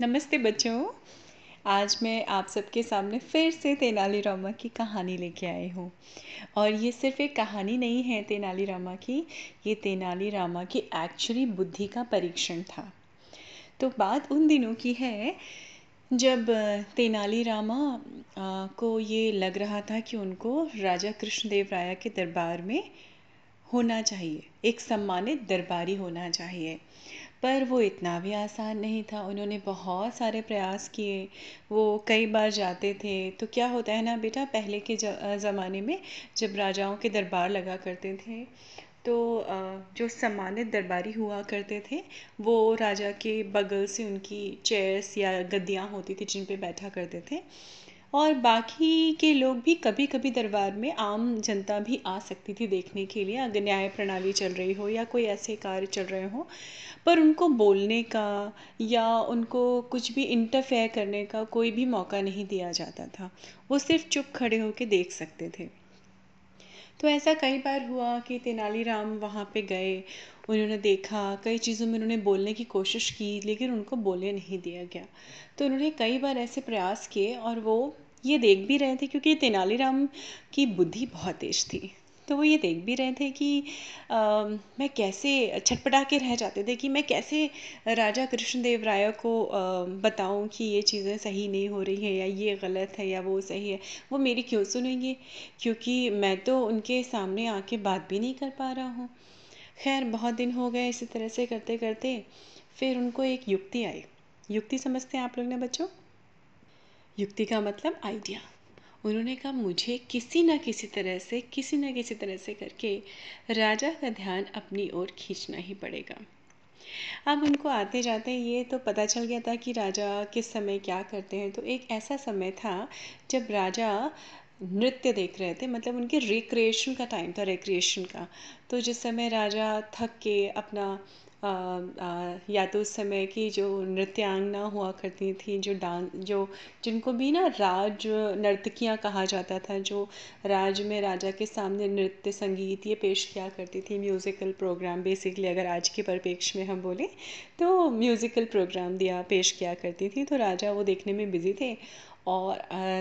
नमस्ते बच्चों। आज मैं आप सबके सामने फिर से तेनाली रामा की कहानी लेके आई हूँ। और ये सिर्फ़ एक कहानी नहीं है तेनाली रामा की, ये तेनाली रामा की एक्चुअली बुद्धि का परीक्षण था। तो बात उन दिनों की है, जब तेनाली रामा को ये लग रहा था कि उनको राजा कृष्णदेव राय के दरबार में होना चाहिए, एक सम्मानित दरबारी होना चाहिए। पर वो इतना भी आसान नहीं था। उन्होंने बहुत सारे प्रयास किए। वो कई बार जाते थे। तो क्या होता है ना बेटा, पहले के ज़माने में जब राजाओं के दरबार लगा करते थे तो जो सम्मानित दरबारी हुआ करते थे, वो राजा के बगल से उनकी चेयर्स या गद्दियाँ होती थी जिन पे बैठा करते थे। और बाकी के लोग भी कभी कभी दरबार में आम जनता भी आ सकती थी देखने के लिए, अगर न्याय प्रणाली चल रही हो या कोई ऐसे कार्य चल रहे हो। पर उनको बोलने का या उनको कुछ भी इंटरफेयर करने का कोई भी मौका नहीं दिया जाता था। वो सिर्फ़ चुप खड़े होकर देख सकते थे। तो ऐसा कई बार हुआ कि तेनालीराम वहाँ पे गए, उन्होंने देखा, कई चीज़ों में उन्होंने बोलने की कोशिश की, लेकिन उनको बोले नहीं दिया गया। तो उन्होंने कई बार ऐसे प्रयास किए और वो ये देख भी रहे थे क्योंकि तेनालीराम की बुद्धि बहुत तेज थी। तो वो ये देख भी रहे थे कि आ, मैं कैसे छटपटा के रह जाते थे कि मैं कैसे राजा कृष्णदेव राय को बताऊँ कि ये चीज़ें सही नहीं हो रही हैं या ये गलत है या वो सही है। वो मेरी क्यों सुनेंगे? क्योंकि मैं तो उनके सामने आके बात भी नहीं कर पा रहा हूँ। खैर बहुत दिन हो गए इसी तरह से करते करते फिर उनको एक युक्ति आई। युक्ति समझते हैं आप लोग ने बच्चों? युक्ति का मतलब आइडिया। उन्होंने कहा, मुझे किसी न किसी तरह से, किसी न किसी तरह से करके राजा का ध्यान अपनी ओर खींचना ही पड़ेगा। अब उनको आते जाते ये तो पता चल गया था कि राजा किस समय क्या करते हैं। तो एक ऐसा समय था जब राजा नृत्य देख रहे थे मतलब उनके रिक्रिएशन का टाइम था रिक्रिएशन का। तो जिस समय राजा थक के अपना या तो उस समय की जो नृत्यांगना हुआ करती थी, जो डांस, जो, जिनको भी ना राज नर्तकियाँ कहा जाता था, जो राज में राजा के सामने नृत्य, संगीत ये पेश किया करती थी म्यूज़िकल प्रोग्राम बेसिकली अगर आज के परिप्रेक्ष्य में हम बोलें तो म्यूज़िकल प्रोग्राम दिया, पेश किया करती थी तो राजा वो देखने में बिज़ी थे। और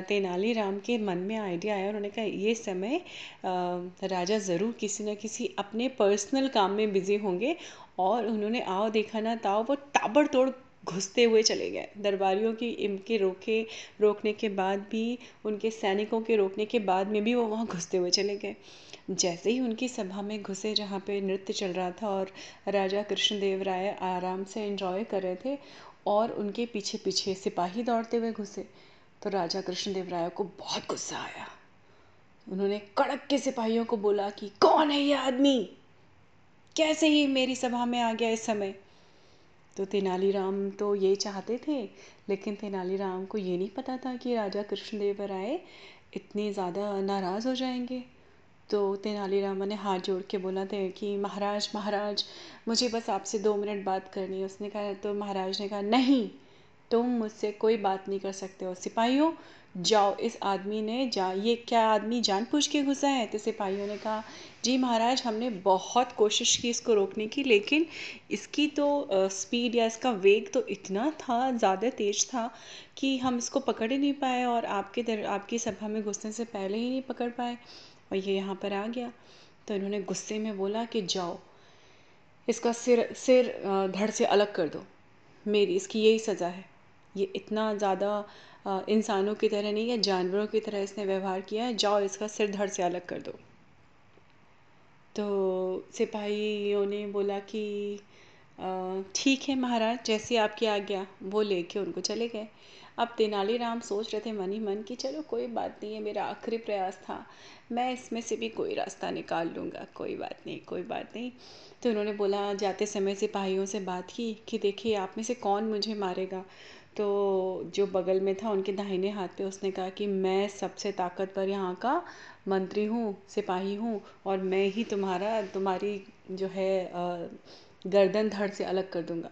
तेनालीराम के मन में आइडिया आया उन्होंने कहा, ये समय राजा ज़रूर किसी न किसी अपने पर्सनल काम में बिज़ी होंगे। और उन्होंने, आओ देखा ना ताओ, वो ताबड़तोड़ घुसते हुए चले गए। दरबारियों की इनके रोके, रोकने के बाद भी, उनके सैनिकों के रोकने के बाद में भी वो वहाँ घुसते हुए चले गए। जैसे ही उनकी सभा में घुसे जहाँ पे नृत्य चल रहा था और राजा कृष्णदेव राय आराम से एंजॉय कर रहे थे और उनके पीछे पीछे सिपाही दौड़ते हुए घुसे तो राजा कृष्णदेव राय को बहुत गुस्सा आया। उन्होंने कड़क के सिपाहियों को बोला कि कौन है ये आदमी? कैसे ही मेरी सभा में आ गया इस समय? तो तेनालीराम तो ये चाहते थे, लेकिन तेनालीराम को ये नहीं पता था कि राजा कृष्णदेव राय इतने ज़्यादा नाराज़ हो जाएँगे। तो तेनालीराम ने हाथ जोड़ के बोला थे कि महाराज महाराज, मुझे बस आपसे दो मिनट बात करनी है। उसने कहा तो महाराज ने कहा, नहीं तुम मुझसे कोई बात नहीं कर सकते हो। सिपाहियों, जाओ, इस आदमी ने जा, ये क्या आदमी जान पूछ के घुसा है? तो सिपाहियों ने कहा, जी महाराज, हमने बहुत कोशिश की इसको रोकने की, लेकिन इसकी तो स्पीड या इसका वेग तो इतना था, ज़्यादा तेज था कि हम इसको पकड़ ही नहीं पाए और आपके दर, आपकी सभा में घुसने से पहले ही नहीं पकड़ पाए। और ये यहाँ पर आ गया। तो इन्होंने गुस्से में बोला कि, जाओ, इसका सिर सिर धड़ से अलग कर दो। मेरी, इसकी यही सज़ा है। ये इतना ज़्यादा इंसानों की तरह नहीं या जानवरों की तरह इसने व्यवहार किया है, जाओ इसका सिर धड़ से अलग कर दो। तो सिपाहियों ने बोला कि ठीक है महाराज, जैसी आपकी आज्ञा, वो लेके उनको चले गए। अब तेनालीराम सोच रहे थे मन ही मन कि चलो कोई बात नहीं है, मेरा आखिरी प्रयास था, मैं इसमें से भी कोई रास्ता निकाल लूँगा, कोई बात नहीं, कोई बात नहीं। तो उन्होंने बोला, जाते समय सिपाहियों से बात की कि देखिए, आप में से कौन मुझे मारेगा? तो जो बगल में था, उनके दाहिने हाथ पे उसने कहा कि मैं सबसे ताकतवर यहाँ का मंत्री हूँ, सिपाही हूँ और मैं ही तुम्हारा, तुम्हारी जो है गर्दन धड़ से अलग कर दूँगा।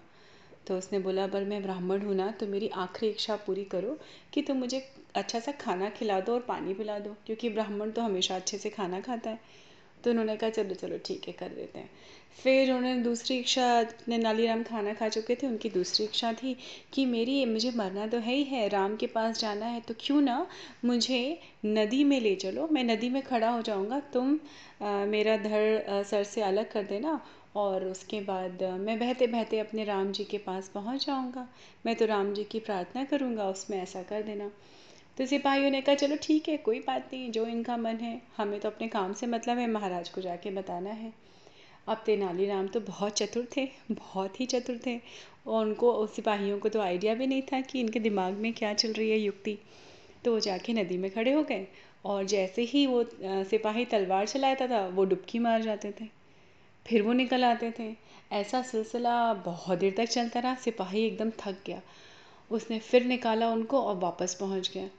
तो उसने बोला, पर मैं ब्राह्मण हूँ ना तो मेरी आखिरी इच्छा पूरी करो कि तुम मुझे अच्छा सा खाना खिला दो और पानी पिला दो, क्योंकि ब्राह्मण तो हमेशा अच्छे से खाना खाता है। तो उन्होंने कहा चलो चलो ठीक है कर देते हैं। फिर उन्होंने दूसरी इच्छा अपने नालीराम खाना खा चुके थे उनकी दूसरी इच्छा थी कि मेरी मुझे मरना तो है ही है राम के पास जाना है तो क्यों ना मुझे नदी में ले चलो मैं नदी में खड़ा हो जाऊँगा तुम आ, मेरा धड़ सर से अलग कर देना और उसके बाद मैं बहते बहते अपने राम जी के पास पहुँच जाऊँगा। मैं तो राम जी की प्रार्थना करूँगा उसमें ऐसा कर देना। तो सिपाहियों ने कहा, चलो ठीक है, कोई बात नहीं, जो इनका मन है, हमें तो अपने काम से मतलब है, महाराज को जाके बताना है। अब तेनालीराम तो बहुत चतुर थे, बहुत ही चतुर थे, और उनको सिपाहियों को तो आइडिया भी नहीं था कि इनके दिमाग में क्या चल रही है युक्ति। तो वो जाके नदी में खड़े हो गए, और जैसे ही वो सिपाही तलवार चलाता था, वो डुबकी मार जाते थे। फिर वो निकल आते थे। ऐसा सिलसिला बहुत देर तक चलता रहा, सिपाही एकदम थक गया। उसने फिर निकाला उनको और वापस पहुँच गया।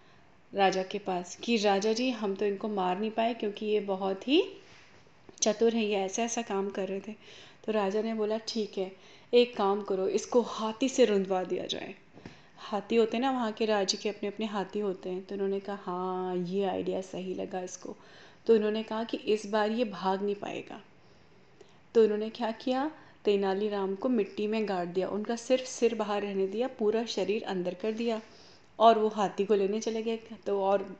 राजा के पास कि राजा जी, हम तो इनको मार नहीं पाए क्योंकि ये बहुत ही चतुर हैं, ये ऐसा ऐसा काम कर रहे थे। तो राजा ने बोला, ठीक है, एक काम करो, इसको हाथी से रुंधवा दिया जाए। हाथी होते हैं ना, वहाँ के राज्य के अपने अपने हाथी होते हैं। तो उन्होंने कहा हाँ ये आइडिया सही लगा इसको। तो उन्होंने कहा कि इस बार ये भाग नहीं पाएगा। तो उन्होंने क्या किया, तेनालीराम को मिट्टी में गाड़ दिया, उनका सिर्फ़ सिर बाहर रहने दिया, पूरा शरीर अंदर कर दिया। और वो हाथी को लेने चले गए तो और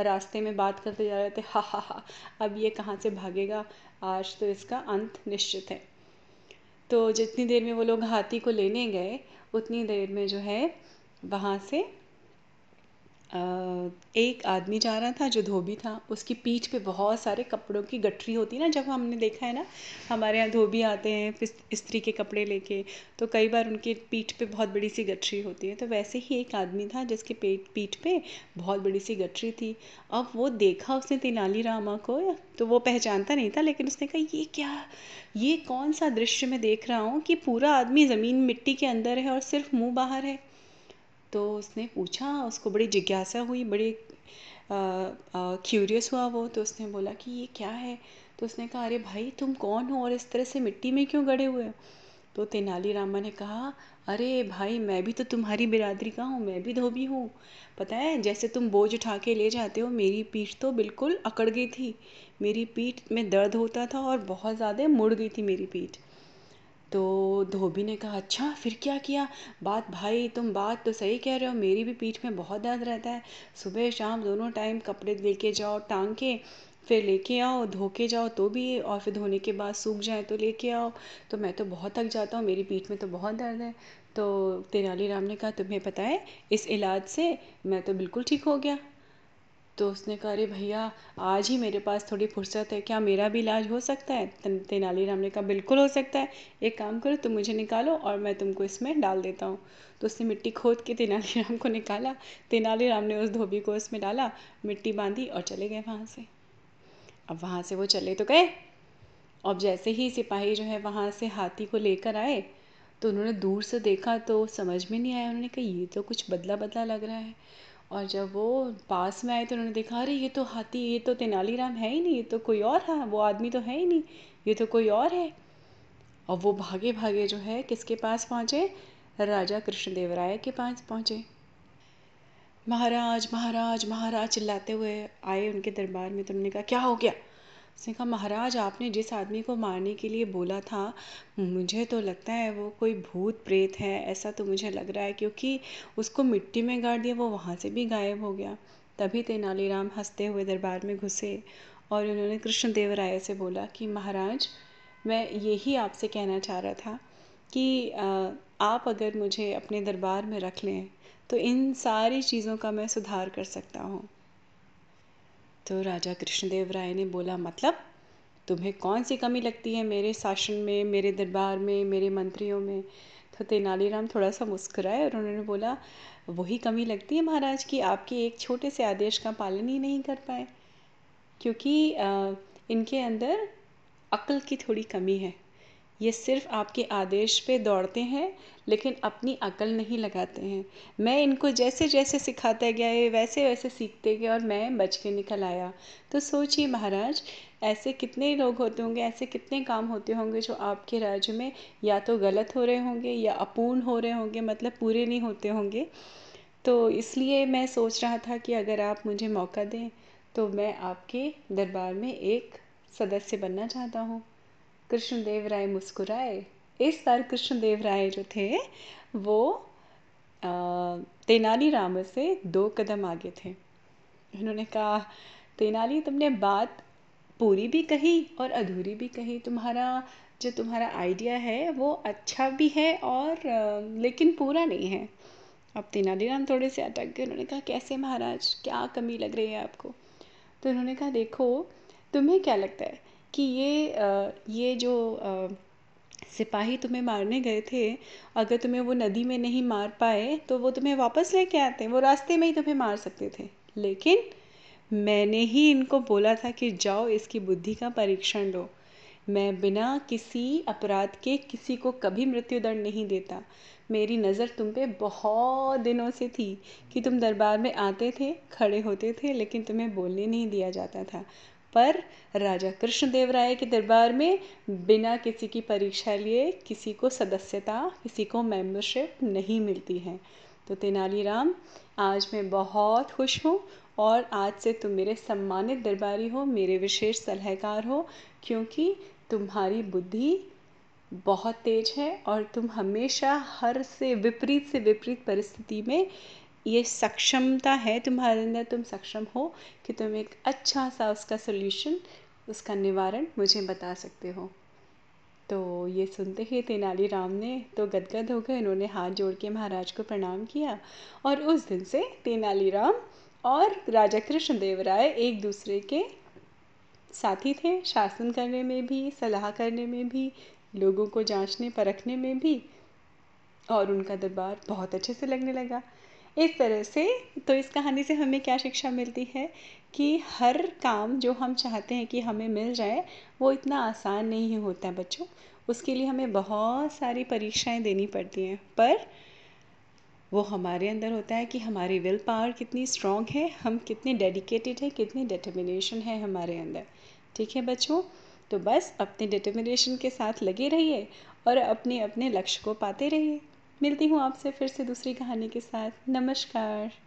रास्ते में बात करते जा रहे थे, हा हा हा, अब ये कहाँ से भागेगा? आज तो इसका अंत निश्चित है। तो जितनी देर में वो लोग हाथी को लेने गए, उतनी देर में जो है वहाँ से एक आदमी जा रहा था जो धोबी था, उसकी पीठ पे बहुत सारे कपड़ों की गठरी होती है ना, जब हमने देखा है ना, हमारे यहाँ धोबी आते हैं स्त्री के कपड़े लेके तो कई बार उनके पीठ पे बहुत बड़ी सी गठरी होती है। तो वैसे ही एक आदमी था जिसके पेट पीठ पे बहुत बड़ी सी गठरी थी। अब वो देखा उसने तेनालीरामा को तो वो पहचानता नहीं था, लेकिन उसने कहा, ये क्या, ये कौन सा दृश्य मैं देख रहा हूँ कि पूरा आदमी ज़मीन मिट्टी के अंदर है और सिर्फ़ मुँह बाहर है? तो उसने पूछा, उसको बड़ी जिज्ञासा हुई, बड़ी क्यूरियस हुआ वो तो उसने बोला कि ये क्या है? तो उसने कहा, अरे भाई, तुम कौन हो और इस तरह से मिट्टी में क्यों गड़े हुए तो तेनालीरामा ने कहा, अरे भाई, मैं भी तो तुम्हारी बिरादरी का हूँ, मैं भी धोबी हूँ। पता है, जैसे तुम बोझ उठा के ले जाते हो, मेरी पीठ तो बिल्कुल अकड़ गई थी। मेरी पीठ में दर्द होता था और बहुत ज़्यादा मुड़ गई थी मेरी पीठ। तो धोबी ने कहा अच्छा फिर क्या किया? बात भाई, तुम बात तो सही कह रहे हो, मेरी भी पीठ में बहुत दर्द रहता है। सुबह शाम दोनों टाइम कपड़े लेके जाओ, टांग के फिर लेके आओ धो के जाओ तो भी, और फिर धोने के बाद सूख जाए तो लेके आओ। तो मैं तो बहुत थक जाता हूँ, मेरी पीठ में तो बहुत दर्द है। तो तेनालीराम ने कहा, तुम्हें पता है, इस इलाज से मैं तो बिल्कुल ठीक हो गया। तो उसने कहा, अरे भैया, आज ही मेरे पास थोड़ी फुर्सत है, क्या मेरा भी इलाज हो सकता है? तेनालीराम ने कहा, बिल्कुल हो सकता है। एक काम करो, तुम मुझे निकालो और मैं तुमको इसमें डाल देता हूँ। तो उसने मिट्टी खोद के तेनालीराम को निकाला। तेनालीराम ने उस धोबी को उसमें डाला, मिट्टी बांधी और चले गए वहाँ से। अब वहाँ से वो चले तो गए। अब जैसे ही सिपाही जो है वहाँ से हाथी को लेकर आए तो उन्होंने दूर से देखा तो समझ में नहीं आया उन्होंने कहा, ये तो कुछ बदला बदला लग रहा है। और जब वो पास में आए तो उन्होंने देखा, अरे, ये तो हाथी, ये तो तेनालीराम है ही नहीं, ये तो कोई और है, वो आदमी तो है ही नहीं, ये तो कोई और है। और वो भागे भागे जो है, किसके पास पहुँचे? राजा कृष्णदेव राय के पास पहुँचे। महाराज महाराज महाराज, चिल्लाते हुए आए उनके दरबार में तो उन्होंने कहा, क्या हो गया? उसने कहा, महाराज, आपने जिस आदमी को मारने के लिए बोला था, मुझे तो लगता है वो कोई भूत प्रेत है। ऐसा तो मुझे लग रहा है क्योंकि उसको मिट्टी में गाड़ दिया, वो वहाँ से भी गायब हो गया। तभी तेनालीराम हँसते हुए दरबार में घुसे और उन्होंने कृष्णदेव राय से बोला कि, महाराज, मैं यही आपसे कहना चाह रहा था कि आप अगर मुझे अपने दरबार में रख लें तो इन सारी चीज़ों का मैं सुधार कर सकता हूँ। तो राजा कृष्णदेव राय ने बोला मतलब? तुम्हें कौन सी कमी लगती है मेरे शासन में, मेरे दरबार में, मेरे मंत्रियों में? तो तेनालीराम थोड़ा सा मुस्कुराए और उन्होंने बोला, वही कमी लगती है महाराज की आपके एक छोटे से आदेश का पालन ही नहीं कर पाए, क्योंकि इनके अंदर अक्ल की थोड़ी कमी है। ये सिर्फ़ आपके आदेश पे दौड़ते हैं, लेकिन अपनी अकल नहीं लगाते हैं। मैं इनको जैसे जैसे सिखाता गया है वैसे वैसे सीखते गए और मैं बच के निकल आया। तो सोचिए महाराज, ऐसे कितने लोग होते होंगे, ऐसे कितने काम होते होंगे जो आपके राज्य में या तो गलत हो रहे होंगे या अपूर्ण हो रहे होंगे मतलब पूरे नहीं होते होंगे। तो इसलिए मैं सोच रहा था कि अगर आप मुझे मौका दें तो मैं आपके दरबार में एक सदस्य बनना चाहता हूँ। कृष्णदेव राय मुस्कुराए। इस बार कृष्णदेव राय जो थे, वो तेनालीराम से दो कदम आगे थे। उन्होंने कहा, तेनाली, तुमने बात पूरी भी कही और अधूरी भी कही। तुम्हारा, जो तुम्हारा आइडिया है, वो अच्छा भी है और लेकिन पूरा नहीं है। अब तेनालीराम थोड़े से अटक गए। उन्होंने कहा, कैसे महाराज? क्या कमी लग रही है आपको? तो उन्होंने कहा, देखो, तुम्हें क्या लगता है? कि ये ये जो सिपाही तुम्हें मारने गए थे, अगर तुम्हें वो नदी में नहीं मार पाए तो वो तुम्हें वापस लेके आते, वो रास्ते में ही तुम्हें मार सकते थे। लेकिन मैंने ही इनको बोला था कि जाओ, इसकी बुद्धि का परीक्षण लो। मैं बिना किसी अपराध के किसी को कभी मृत्युदंड नहीं देता। मेरी नज़र तुम पे बहुत दिनों से थी कि तुम दरबार में आते थे, खड़े होते थे, लेकिन तुम्हें बोलने नहीं दिया जाता था। पर राजा कृष्णदेव राय के दरबार में बिना किसी की परीक्षा लिए किसी को सदस्यता, किसी को मेंबरशिप नहीं मिलती है। तो तेनालीराम, आज मैं बहुत खुश हूँ और आज से तुम मेरे सम्मानित दरबारी हो, मेरे विशेष सलाहकार हो, क्योंकि तुम्हारी बुद्धि बहुत तेज है और तुम हमेशा हर से विपरीत से विपरीत परिस्थिति में ये सक्षमता है तुम्हारे अंदर, तुम सक्षम हो कि तुम एक अच्छा सा उसका सोल्यूशन उसका निवारण मुझे बता सकते हो। तो ये सुनते ही तेनालीराम ने तो गदगद हो गए, उन्होंने हाथ जोड़ के महाराज को प्रणाम किया और उस दिन से तेनालीराम और राजा कृष्णदेव राय एक दूसरे के साथी थे, शासन करने में भी, सलाह करने में भी, लोगों को जांचने, परखने में भी और उनका दरबार बहुत अच्छे से लगने लगा। इस तरह से तो इस कहानी से हमें क्या शिक्षा मिलती है कि हर काम जो हम चाहते हैं कि हमें मिल जाए, वो इतना आसान नहीं होता बच्चों। उसके लिए हमें बहुत सारी परीक्षाएँ देनी पड़ती हैं, पर वो हमारे अंदर होता है कि हमारी विल पावर कितनी स्ट्रॉन्ग है, हम कितने डेडिकेटेड हैं, कितनी डिटर्मिनेशन है हमारे अंदर। ठीक है बच्चों? तो बस अपने डिटर्मिनेशन के साथ लगे रहिए और अपने अपने लक्ष्य को पाते रहिए। मिलती हूँ आपसे फिर से दूसरी कहानी के साथ। नमस्कार।